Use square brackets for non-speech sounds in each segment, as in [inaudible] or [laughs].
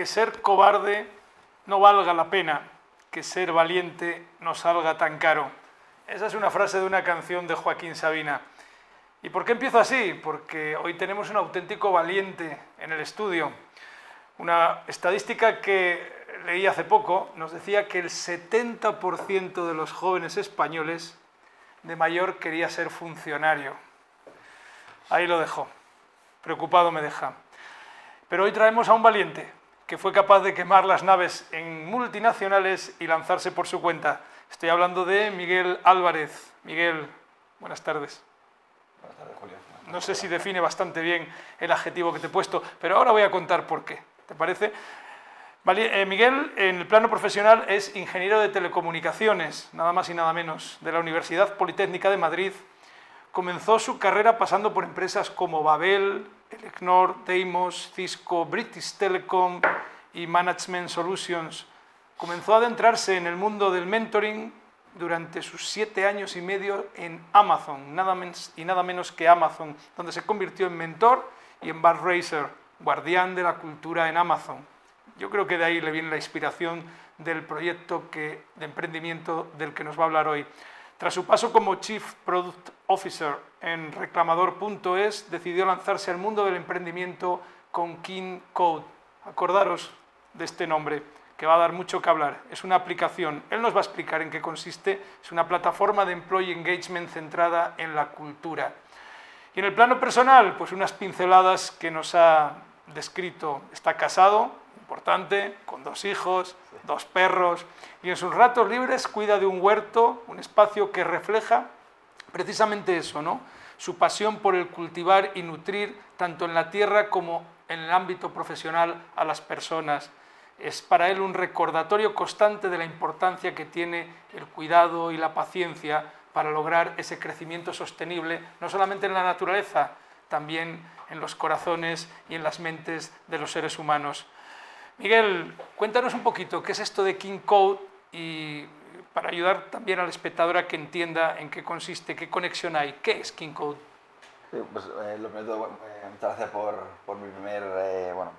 que ser cobarde no valga la pena, que ser valiente no salga tan caro. Esa es una frase de una canción de Joaquín Sabina. ¿Y por qué empiezo así? Porque hoy tenemos un auténtico valiente en el estudio. Una estadística que leí hace poco nos decía que el 70% de los jóvenes españoles de mayor quería ser funcionario. Ahí lo dejo. Preocupado me deja. Pero hoy traemos a un valiente que fue capaz de quemar las naves en multinacionales y lanzarse por su cuenta. Estoy hablando de Miguel Álvarez. Miguel, buenas tardes. Buenas tardes. No sé si define bastante bien el adjetivo que te he puesto, pero ahora voy a contar por qué. ¿Te parece? Eh, Miguel, en el plano profesional, es ingeniero de telecomunicaciones, nada más y nada menos, de la Universidad Politécnica de Madrid. Comenzó su carrera pasando por empresas como Babel, Elecnor, Deimos, Cisco, British Telecom y Management Solutions. Comenzó a adentrarse en el mundo del mentoring durante sus siete años y medio en Amazon, nada menos, y nada menos que Amazon, donde se convirtió en mentor y en bar racer, guardián de la cultura en Amazon. Yo creo que de ahí le viene la inspiración del proyecto de emprendimiento del que nos va a hablar hoy. Tras su paso como Chief Product Officer en reclamador.es, decidió lanzarse al mundo del emprendimiento con King Code. Acordaros de este nombre, que va a dar mucho que hablar. Es una aplicación, él nos va a explicar en qué consiste, es una plataforma de employee engagement centrada en la cultura. Y en el plano personal, pues unas pinceladas que nos ha descrito. Está casado, importante, con dos hijos, dos perros, y en sus ratos libres cuida de un huerto, un espacio que refleja precisamente eso, ¿no? Su pasión por el cultivar y nutrir tanto en la tierra como en el ámbito profesional a las personas. Es para él un recordatorio constante de la importancia que tiene el cuidado y la paciencia para lograr ese crecimiento sostenible, no solamente en la naturaleza, también en los corazones y en las mentes de los seres humanos. Miguel, cuéntanos un poquito qué es esto de King Code y para ayudar también al espectador a que entienda en qué consiste, qué conexión hay, qué es King Code. Sí, pues eh, lo primero, eh, muchas gracias por, por mi primer, eh, bueno,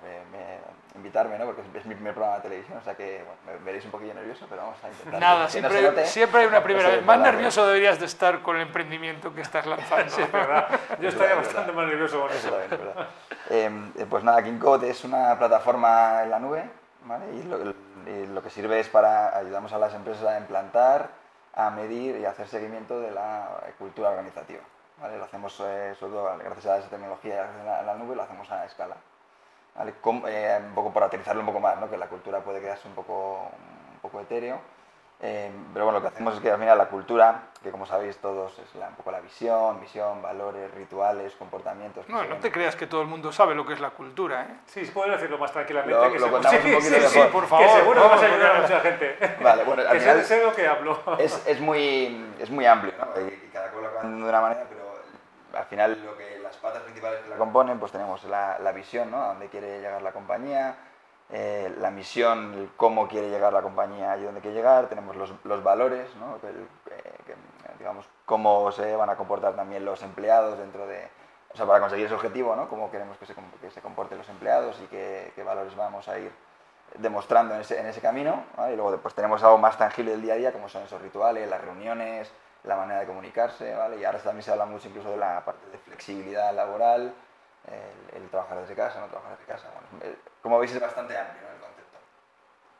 invitarme, ¿no? Porque es mi primer programa de televisión, o sea que bueno, me veréis un poquillo nervioso, pero vamos a intentar. Nada, siempre, siempre hay una [laughs] primera vez. Más nervioso deberías de estar con el emprendimiento que estás lanzando. [laughs] sí, verdad. Yo estaría bastante más nervioso con eso. eso. verdad. Em, pues nada, KingCode es una plataforma en la nube, ¿vale? Y lo, y lo que sirve es para ayudamos a las empresas a implantar, a medir y a hacer seguimiento de la cultura organizativa. ¿Vale? Lo hacemos eh, sobre todo gracias a esa tecnología en la, la nube, lo hacemos a escala. ¿vale? Eh, un poco para aterrizarlo un poco más, ¿no? que la cultura puede quedarse un poco, un poco etéreo. Eh, pero bueno, lo que hacemos es que al final la cultura, que como sabéis todos es un poco la visión, misión, valores, rituales, comportamientos. No, no te creas que todo el mundo sabe lo que es la cultura, ¿eh? Sí, puedes decirlo más tranquilamente. Lo, que lo contamos sí, un poquito sí, mejor. sí, por favor. Que seguro que vas a ayudar a mucha gente. Vale, bueno, al que final sé de lo que hablo. es, es, muy, es muy amplio, ¿no? Y, y cada cual lo va de una manera, pero al final lo que las patas principales que la componen, pues tenemos la, la visión, ¿no? A dónde quiere llegar la compañía, eh, la misión, el cómo quiere llegar la compañía y dónde quiere llegar, tenemos los, los valores, ¿no? el, eh, que, digamos, cómo se van a comportar también los empleados dentro de, o sea, para conseguir ese objetivo, ¿no? cómo queremos que se, que se comporten los empleados y qué, qué, valores vamos a ir demostrando en ese, en ese camino. Y luego después tenemos algo más tangible del día a día, como son esos rituales, las reuniones, la manera de comunicarse, ¿vale? y ahora también se habla mucho incluso de la parte de flexibilidad laboral, el, el, trabajar desde casa, no trabajar desde casa. Bueno, el, como veis es bastante amplio ¿no? el concepto.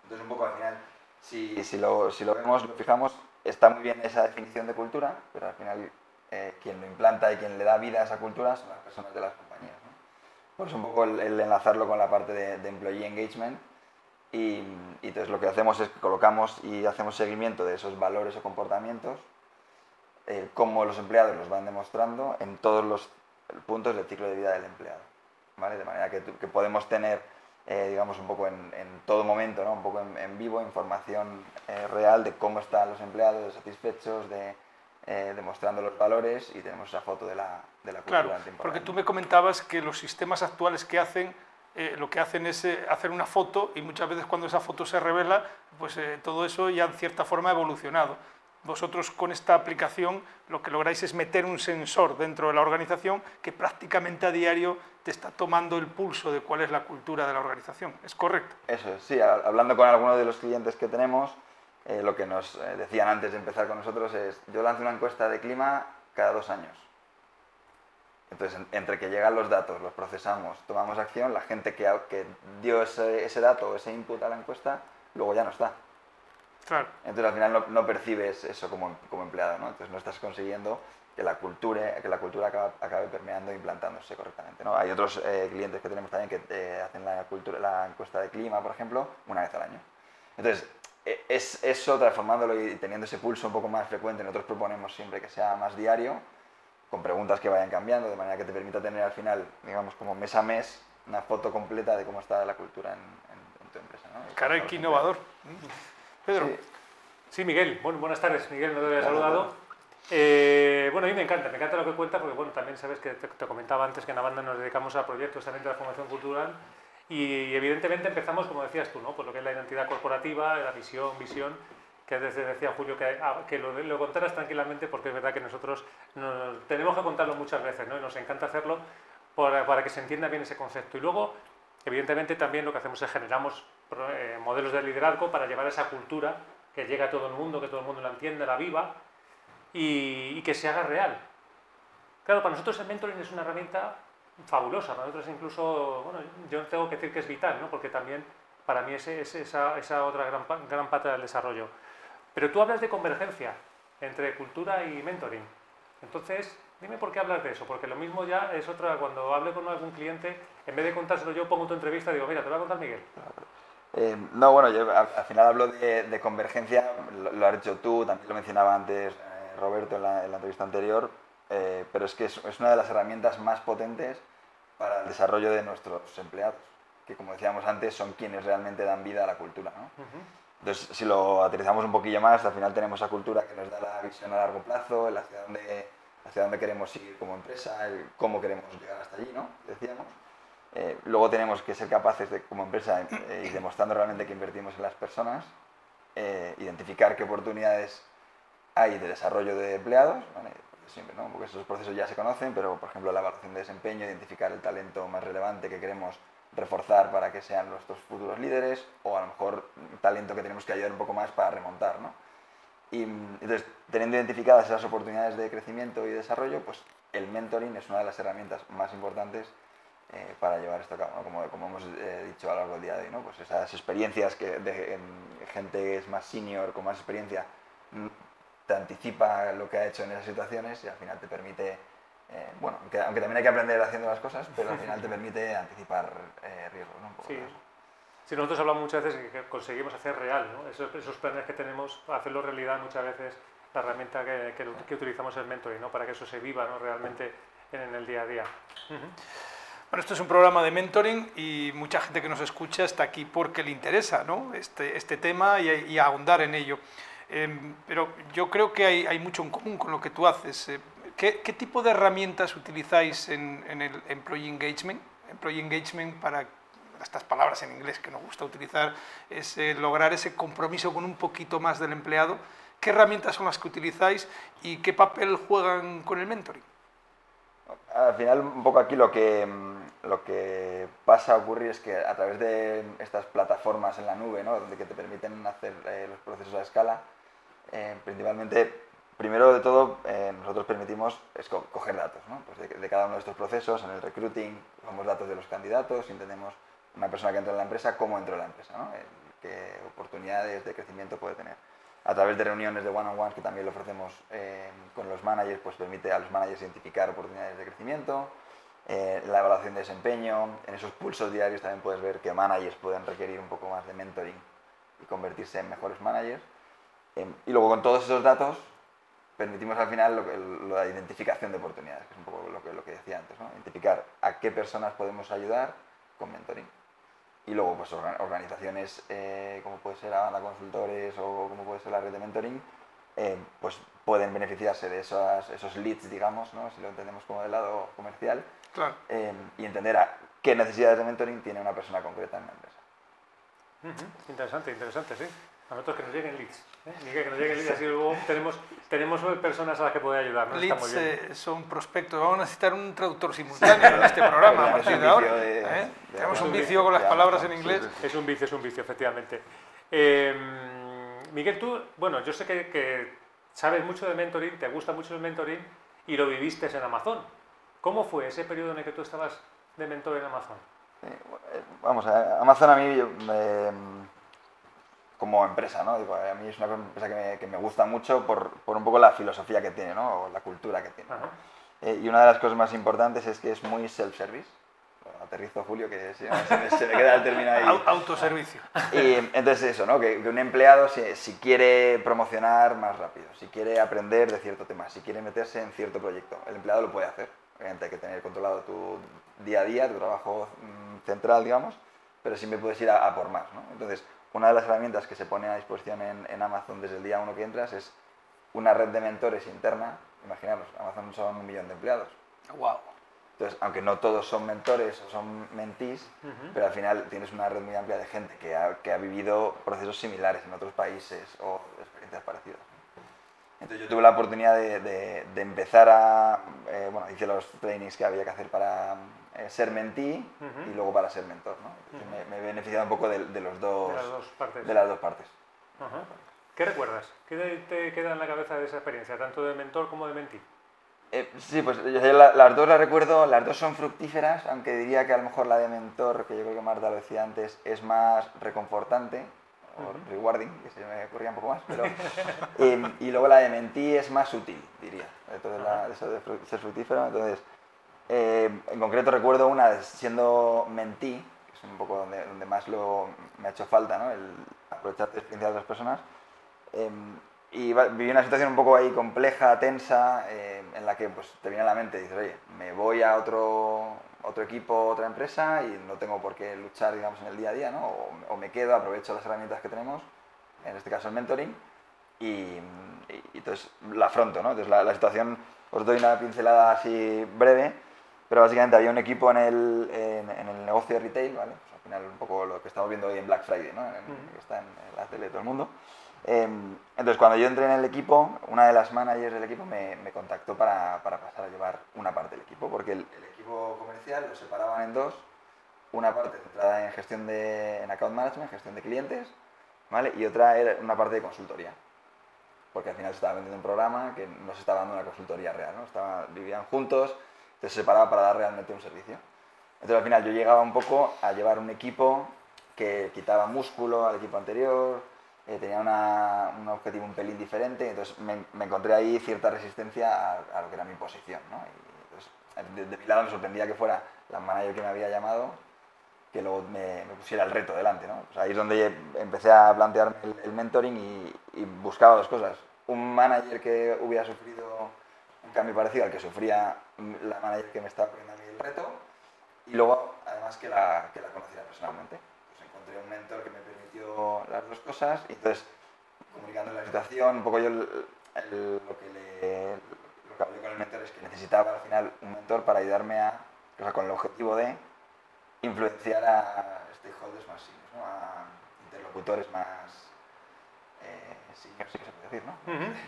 Entonces un poco al final, si, si, lo, si lo vemos, lo fijamos, está muy bien esa definición de cultura, pero al final eh, quien lo implanta y quien le da vida a esa cultura son las personas de las compañías. ¿no? Por eso un poco el, el, enlazarlo con la parte de, de employee engagement y, y, entonces lo que hacemos es que colocamos y hacemos seguimiento de esos valores o comportamientos, eh, cómo los empleados los van demostrando en todos los puntos del ciclo de vida del empleado. ¿vale? De manera que, que podemos tener, eh, digamos, un poco en, en, todo momento, ¿no? un poco en, en vivo, información eh, real de cómo están los empleados, de satisfechos, de, eh, demostrando los valores y tenemos esa foto de la, de la cultura claro, Porque tú me comentabas que los sistemas actuales que hacen eh, lo que hacen es eh, hacer una foto y muchas veces cuando esa foto se revela, pues eh, todo eso ya en cierta forma ha evolucionado. Vosotros con esta aplicación lo que lográis es meter un sensor dentro de la organización que prácticamente a diario te está tomando el pulso de cuál es la cultura de la organización. ¿Es correcto? Eso es, sí. Hablando con algunos de los clientes que tenemos, eh, lo que nos eh, decían antes de empezar con nosotros es, yo lanzo una encuesta de clima cada dos años. Entonces, entre que llegan los datos, los procesamos, tomamos acción, la gente que, dio ese, ese dato o ese input a la encuesta, luego ya no está. Entonces al final no, percibes eso como, como, empleado, ¿no? Entonces no estás consiguiendo que la cultura, que la cultura acabe, permeando e implantándose correctamente. ¿no? Hay otros eh, clientes que tenemos también que eh, hacen la, cultura, la encuesta de clima, por ejemplo, una vez al año. Entonces, e, es eso transformándolo y teniendo ese pulso un poco más frecuente. Nosotros proponemos siempre que sea más diario, con preguntas que vayan cambiando, de manera que te permita tener al final, digamos, como mes a mes, una foto completa de cómo está la cultura en, tu empresa. ¿no? Caray, qué innovador. Pedro. Sí. Miguel. Bueno, buenas tardes. Miguel, no te había saludado. Eh, bueno, a mí me encanta, me encanta lo que cuenta porque bueno, también sabes que te, comentaba antes que en la banda nos dedicamos a proyectos también de la formación cultural y, evidentemente empezamos, como decías tú, ¿no? por lo que es la identidad corporativa, la visión, visión, que desde decía Julio que, ah, que lo, lo, contaras tranquilamente porque es verdad que nosotros tenemos que contarlo muchas veces ¿no? y nos encanta hacerlo para, para que se entienda bien ese concepto. Y luego, evidentemente también lo que hacemos es generamos eh, modelos de liderazgo para llevar esa cultura que llegue a todo el mundo, que todo el mundo la entienda, la viva y, que se haga real. Claro, para nosotros el mentoring es una herramienta fabulosa, para nosotros incluso, bueno, yo tengo que decir que es vital, ¿no? porque también para mí es, esa, esa, otra gran, gran pata del desarrollo. Pero tú hablas de convergencia entre cultura y mentoring. Entonces, dime por qué hablas de eso, porque lo mismo ya es otra, cuando hable con algún cliente, en vez de contárselo yo, pongo tu entrevista y digo, mira, te lo voy a contar Miguel. Eh, no, bueno, yo al, final hablo de, convergencia, lo, has dicho tú, también lo mencionaba antes eh, Roberto en la, entrevista anterior, eh, pero es que es, una de las herramientas más potentes para el desarrollo de nuestros empleados, que como decíamos antes son quienes realmente dan vida a la cultura. ¿no? Entonces, si lo aterrizamos un poquillo más, al final tenemos esa cultura que nos da la visión a largo plazo, el hacia dónde, hacia dónde queremos ir como empresa, el cómo queremos llegar hasta allí, ¿no? decíamos. Eh, luego tenemos que ser capaces de, como empresa, eh, y demostrando realmente que invertimos en las personas, eh, identificar qué oportunidades hay de desarrollo de empleados, siempre, ¿no? porque esos procesos ya se conocen, pero por ejemplo la evaluación de desempeño, identificar el talento más relevante que queremos reforzar para que sean nuestros futuros líderes, o a lo mejor talento que tenemos que ayudar un poco más para remontar. ¿no? Y entonces, teniendo identificadas esas oportunidades de crecimiento y desarrollo, pues el mentoring es una de las herramientas más importantes eh, para llevar esto a cabo, como, como, hemos eh, dicho a lo largo del día de hoy, ¿no? pues esas experiencias que de, gente que es más senior, con más experiencia, mm, te anticipa lo que ha hecho en esas situaciones y al final te permite, eh, bueno, aunque, también hay que aprender haciendo las cosas, pero al final te permite anticipar riesgos. ¿no? sí. sí. nosotros hablamos muchas veces que conseguimos hacer real ¿no? esos, esos planes que tenemos, hacerlo realidad muchas veces la herramienta que, que, utilizamos es el mentoring, ¿no? para que eso se viva ¿no? realmente en, el día a día. Bueno, esto es un programa de mentoring y mucha gente que nos escucha está aquí porque le interesa este, este tema y, ahondar en ello. Em, pero yo creo que hay, mucho en común con lo que tú haces. Eh, ¿qué, tipo de herramientas utilizáis en, el Employee Engagement? Employee Engagement, para estas palabras en inglés que nos gusta utilizar, es eh, lograr ese compromiso con un poquito más del empleado. ¿Qué herramientas son las que utilizáis y qué papel juegan con el mentoring? Al final, un poco aquí lo que, mm, lo que pasa a ocurrir es que a través de estas plataformas en la nube, ¿no? donde que te permiten hacer eh, los procesos a escala, eh, principalmente, primero de todo, eh, nosotros permitimos coger datos ¿no? pues de, cada uno de estos procesos. En el recruiting, cogemos datos de los candidatos, entendemos una persona que entra en la empresa, cómo entró en la empresa, ¿no? qué oportunidades de crecimiento puede tener a través de reuniones de one-on-ones que también lo ofrecemos con los managers, pues permite a los managers identificar oportunidades de crecimiento, eh, la evaluación de desempeño, en esos pulsos diarios también puedes ver que managers pueden requerir un poco más de mentoring y convertirse en mejores managers. Eh, y luego con todos esos datos permitimos al final la identificación de oportunidades, que es un poco lo que, lo que decía antes, ¿no? identificar a qué personas podemos ayudar con mentoring y luego pues organizaciones eh, como puede ser la Consultores o como puede ser la red de mentoring, eh, pues pueden beneficiarse de esos, esos leads, digamos, ¿no? si lo entendemos como del lado comercial, eh, y entender a qué necesidades de mentoring tiene una persona concreta en la empresa. Interesante, interesante, sí. A nosotros que nos lleguen leads. ¿eh? Miguel, que nos lleguen leads, así luego tenemos, tenemos personas a las que poder ayudar. ¿no? Está muy Leads bien. eh, son prospectos. Vamos a necesitar un traductor simultáneo en este programa a [laughs] partir de ahora. de- ¿eh? de- Tenemos un vicio con las palabras en sí, inglés. sí, sí. Es un vicio, es un vicio, efectivamente. Eh, Miguel, tú, bueno, yo sé que, que sabes mucho de mentoring, te gusta mucho el mentoring y lo viviste en Amazon. ¿Cómo fue ese periodo en el que tú estabas de mentor en Amazon? Eh, Vamos, a- Amazon a mí, yo, eh, como empresa, ¿no? Digo, a mí es una empresa que me, que me gusta mucho por, por un poco la filosofía que tiene, ¿no? O la cultura que tiene. ¿no? Eh, y una de las cosas más importantes es que es muy self-service. Aterrizo, Julio, que se, se me, se me queda el término ahí. Au- Autoservicio. [laughs] Y entonces eso, ¿no? Que, que un empleado, si, si quiere promocionar más rápido, si quiere aprender de cierto tema, si quiere meterse en cierto proyecto, el empleado lo puede hacer. Obviamente hay que tener controlado tu día a día, tu trabajo mm, central, digamos, pero siempre puedes ir a, a por más, ¿no? Entonces, una de las herramientas que se pone a disposición en, en Amazon desde el día uno que entras es una red de mentores interna. Imaginaros, Amazon son un millón de empleados. Wow. Entonces, aunque no todos son mentores o son mentís, pero al final tienes una red muy amplia de gente que ha, que ha vivido procesos similares en otros países o experiencias parecidas. Entonces yo tuve la oportunidad de, de- de empezar a, eh, bueno, hice los trainings que había que hacer para eh, ser mentí y luego para ser mentor. ¿no? Entonces me, me he beneficiado un poco de, de los dos, De las dos partes. de las dos partes. Ajá. ¿Qué recuerdas? ¿Qué te- queda en la cabeza de esa experiencia, tanto de mentor como de mentí? Eh, sí, pues yo- yo la- las dos las recuerdo, las dos son fructíferas, aunque diría que a lo mejor la de mentor, que yo creo que Marta lo decía antes, es más reconfortante o rewarding, que se me ocurría un poco más, pero, [laughs] eh, y luego la de mentí es más útil, diría. Entonces, la, eso de ser fructífero, entonces, eh, en concreto recuerdo una siendo mentí, que es un poco donde, donde más lo, me ha hecho falta, ¿no? el aprovechar la experiencia de otras personas, Em, y viví una situación un poco ahí compleja, tensa, eh, en la que pues, te viene a la mente y dices, oye, me voy a otro, otro equipo, otra empresa y no tengo por qué luchar, digamos, en el día a día, ¿no? O, o me quedo, aprovecho las herramientas que tenemos, en este caso el mentoring, y, y- entonces la afronto, ¿no? Entonces la, la situación, os doy una pincelada así breve, pero básicamente había un equipo en el, en, en el negocio de retail, ¿vale? Pues al final un poco lo que estamos viendo hoy en Black Friday, ¿no? En- Ujú. Que está en la tele de todo el mundo. Em, entonces, cuando yo entré en el equipo, una de las managers del equipo me, me contactó para, para pasar a llevar una parte del equipo, porque el, el equipo comercial lo separaban en dos, una parte centrada en gestión de en account management, gestión de clientes, ¿vale? Y otra era una parte de consultoría, porque al final se estaba vendiendo un programa que no se estaba dando una consultoría real, ¿no? Estaba, vivían juntos, se separaba para dar realmente un servicio. Entonces al final yo llegaba un poco a llevar un equipo que quitaba músculo al equipo anterior, eh, tenía una- un objetivo un pelín diferente, entonces me, me encontré ahí cierta resistencia a, a lo que era mi posición. ¿no? Y, de, mi lado me sorprendía que fuera la manager que me había llamado, que luego me, pusiera el reto delante. ¿no? Ahí es donde empecé a plantearme el, mentoring y, buscaba dos cosas. Un manager que hubiera sufrido un cambio parecido al que sufría la manager que me estaba poniendo a mí el reto y luego además que la, que la conociera personalmente. Pues encontré un mentor que me permitió las dos cosas y entonces comunicando la situación, un poco yo lo, que le, lo que hablé con el mentor es que necesitaba al final un mentor para ayudarme a, o sea, con el objetivo de influenciar a stakeholders más seniors, ¿no? a interlocutores más eh, seniors, sí que se puede decir, ¿no?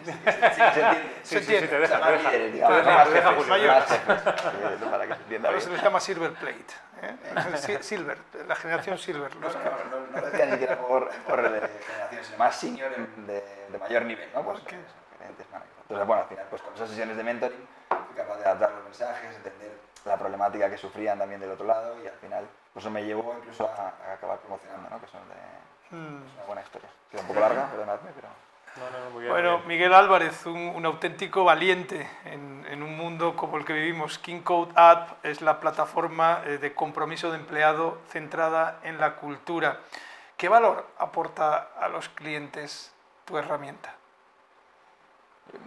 Sí, sí que se entiende. Sí, sí, sí, te deja, más líderes, digamos, más jefes, más jefes, para que se entienda Ahora se les llama Silver Plate. ¿eh? [laughs] Si- Silver, la generación Silver. No, los no, que- no, no, no lo decía ni siquiera por, por de generación, sino más senior, en- de, de mayor nivel, ¿no? Pues, managers. Entonces, bueno, al final, pues con esas sesiones de mentoring, capaz de adaptar los mensajes, entender la problemática que sufrían también del otro lado y al final, pues eso me llevó incluso a, a acabar promocionando, ¿no? Que son de, Mm. es una buena historia. Queda un poco larga, perdonadme, pero... No, no, no, muy bien. Bueno, bien. Miguel Álvarez, un, un auténtico valiente en, en un mundo como el que vivimos. King Code App es la plataforma eh, de compromiso de empleado centrada en la cultura. ¿Qué valor aporta a los clientes tu herramienta?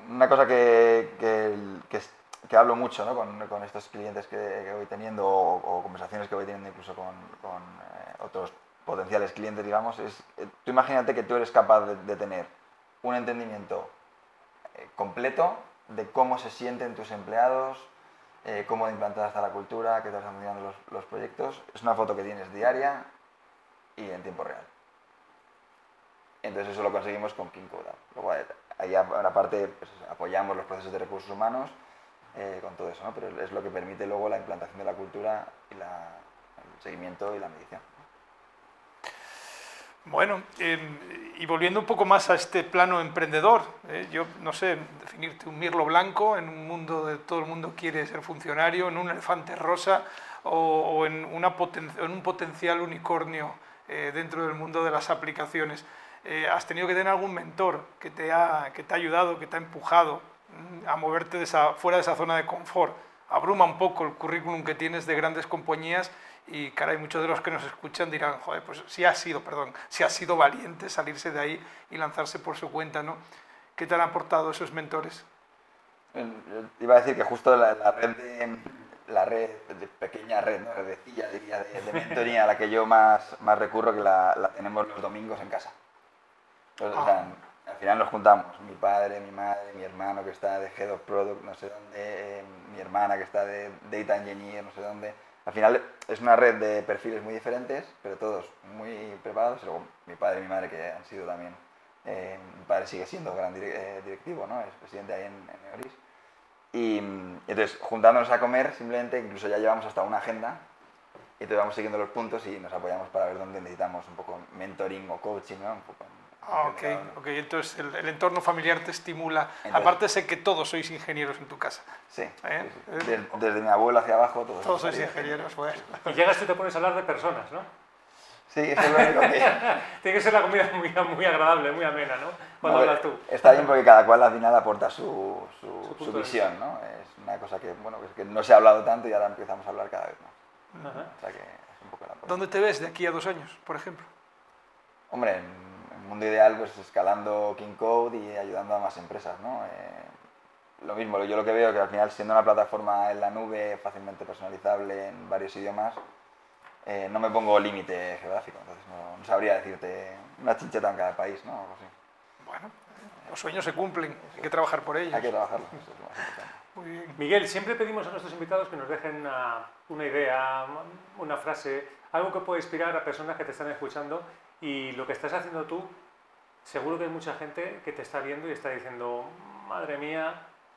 Una cosa que, que, que, es- que hablo mucho ¿no? con, con estos clientes que, que voy teniendo o, o conversaciones que voy teniendo incluso con, con, eh, otros potenciales clientes, digamos, es, eh, tú imagínate que tú eres capaz de, de tener un entendimiento eh, completo de cómo se sienten tus empleados, eh, cómo implantada está la cultura, qué están funcionando los, los proyectos. Es una foto que tienes diaria y en tiempo real. Entonces eso lo conseguimos con King. Luego ahí aparte pues, apoyamos los procesos de recursos humanos eh, con todo eso, ¿no? pero es lo que permite luego la implantación de la cultura y el seguimiento y la medición. Bueno, em, y volviendo un poco más a este plano emprendedor, eh, yo no sé, definirte un mirlo blanco en un mundo de todo el mundo quiere ser funcionario, en un elefante rosa o, en, un potencial unicornio eh, dentro del mundo de las aplicaciones. ¿Has tenido que tener algún mentor que te, ha, que te ha ayudado, que te ha empujado a moverte de esa, fuera de esa zona de confort? Abruma un poco el currículum que tienes de grandes compañías y caray, muchos de los que nos escuchan dirán, joder, pues sí ha sido, perdón, sí ha sido valiente salirse de ahí y lanzarse por su cuenta, ¿no? ¿Qué te han aportado esos mentores? Iba a decir que justo la, red de, la red de pequeña red, ¿no? redecilla diría, de, de mentoring a la que yo más, más recurro, que la, la tenemos los domingos en casa. Ah. Al final nos juntamos, mi padre, mi madre, mi hermano que está de Head of Product, no sé dónde, eh, mi hermana que está de Data Engineer, no sé dónde, al final es una red de perfiles muy diferentes, pero todos muy preparados. luego mi padre y mi madre, que han sido también, eh, mi padre sigue siendo gran eh, directivo, ¿no? es presidente ahí en, en Neoris. Y, entonces, juntándonos a comer, simplemente, incluso ya llevamos hasta una agenda, y entonces vamos siguiendo los puntos y nos apoyamos para ver dónde necesitamos un poco mentoring o coaching, ¿no? Ah, ok, ok. Entonces el, entorno familiar te estimula. Aparte sé que todos sois ingenieros en tu casa. Sí. ¿Eh? Desde, mi abuelo hacia abajo todos. Todos sois ingenieros, bueno. Y llegas y te pones a hablar de personas, ¿no? Sí, eso es lo único que... [laughs] Tiene que ser la comida muy, muy agradable, muy amena, ¿no? Cuando hablas tú. Está bien porque cada cual al final aporta su, su, visión, ¿no? Es una cosa que, bueno, que no se ha hablado tanto y ahora empezamos a hablar cada vez más. O sea que es un poco la ¿Dónde te ves de aquí a dos años, por ejemplo? Hombre, mundo ideal, pues escalando King Code y ayudando a más empresas, ¿no? Eh, lo mismo, yo lo que veo que al final siendo una plataforma en la nube fácilmente personalizable en varios idiomas, eh, no me pongo límite geográfico, entonces no, sabría decirte una chincheta en cada país, ¿no? Algo así. Bueno, los sueños se cumplen, hay que trabajar por ellos. Hay que trabajarlos, Muy bien. Miguel, siempre pedimos a nuestros invitados que nos dejen una, una idea, una frase, algo que pueda inspirar a personas que te están escuchando y lo que estás haciendo tú, seguro que hay mucha gente que te está viendo y está diciendo, madre mía,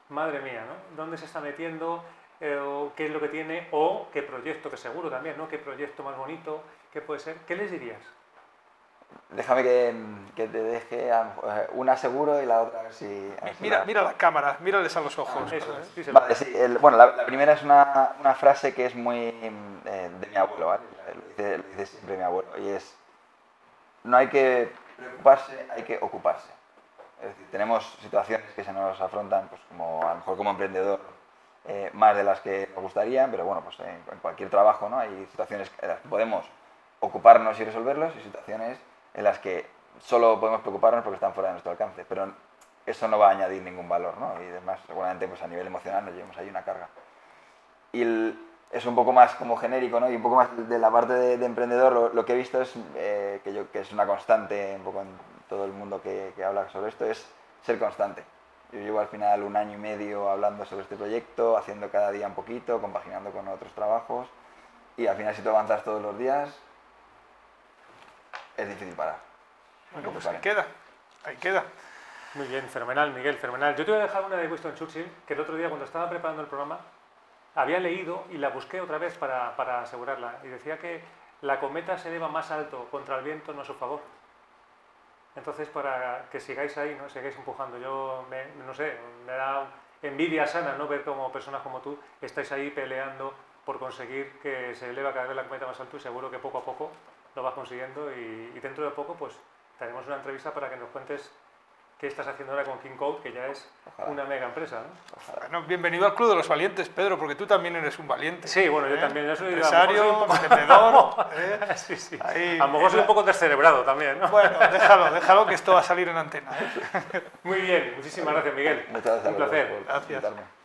madre mía, ¿no? ¿Dónde se está metiendo? Eh, ¿Qué es lo que tiene? O qué proyecto, que seguro también, ¿no? ¿Qué proyecto más bonito? ¿Qué puede ser? ¿Qué les dirías? Déjame que, que te deje una seguro y la otra a ver si... mira, mira la cámara, mírales a los ojos. vale, sí, bueno, la, primera es una, una, frase que es muy eh, de mi abuelo, ¿vale? Lo dice, lo dice siempre mi abuelo, y es no hay que preocuparse, hay que ocuparse. Es decir, tenemos situaciones que se nos afrontan, pues como a lo mejor como emprendedor, eh, más de las que nos gustarían, pero bueno, pues en, cualquier trabajo ¿no? hay situaciones en las que podemos ocuparnos y resolverlos y situaciones en las que solo podemos preocuparnos porque están fuera de nuestro alcance, pero eso no va a añadir ningún valor, ¿no? Y además, seguramente pues a nivel emocional nos llevamos ahí una carga. Y es un poco más como genérico, ¿no? Y un poco más de la parte de, emprendedor, lo, que he visto es eh, que, yo, que es una constante un poco en todo el mundo que, que, habla sobre esto, es ser constante. Yo llevo al final un año y medio hablando sobre este proyecto, haciendo cada día un poquito, compaginando con otros trabajos, y al final si tú avanzas todos los días, es difícil parar. Bueno, pues ahí queda, ahí queda. Muy bien, fenomenal, Miguel, fenomenal. Yo te voy a dejar una de Winston Churchill, que el otro día cuando estaba preparando el programa, había leído y la busqué otra vez para, para, asegurarla y decía que la cometa se eleva más alto contra el viento, no a su favor. Entonces, para que sigáis ahí, ¿no? sigáis empujando. Yo, me, no sé, me da envidia sana no ver como personas como tú estáis ahí peleando por conseguir que se eleva cada vez la cometa más alto y seguro que poco a poco lo vas consiguiendo y, y dentro de poco pues tenemos una entrevista para que nos cuentes qué estás haciendo ahora con King Code, que ya es una mega empresa. ¿no? Bueno, bienvenido al Club de los Valientes, Pedro, porque tú también eres un valiente. Sí, bueno, yo ¿eh? también. Yo soy empresario, emprendedor. ¿eh? sí, sí. a lo mejor soy un poco descerebrado también. ¿no? Bueno, déjalo, déjalo que esto va a salir en antena. ¿eh? [laughs] Muy bien, muchísimas gracias, Miguel. Muchas gracias. Un placer. Gracias.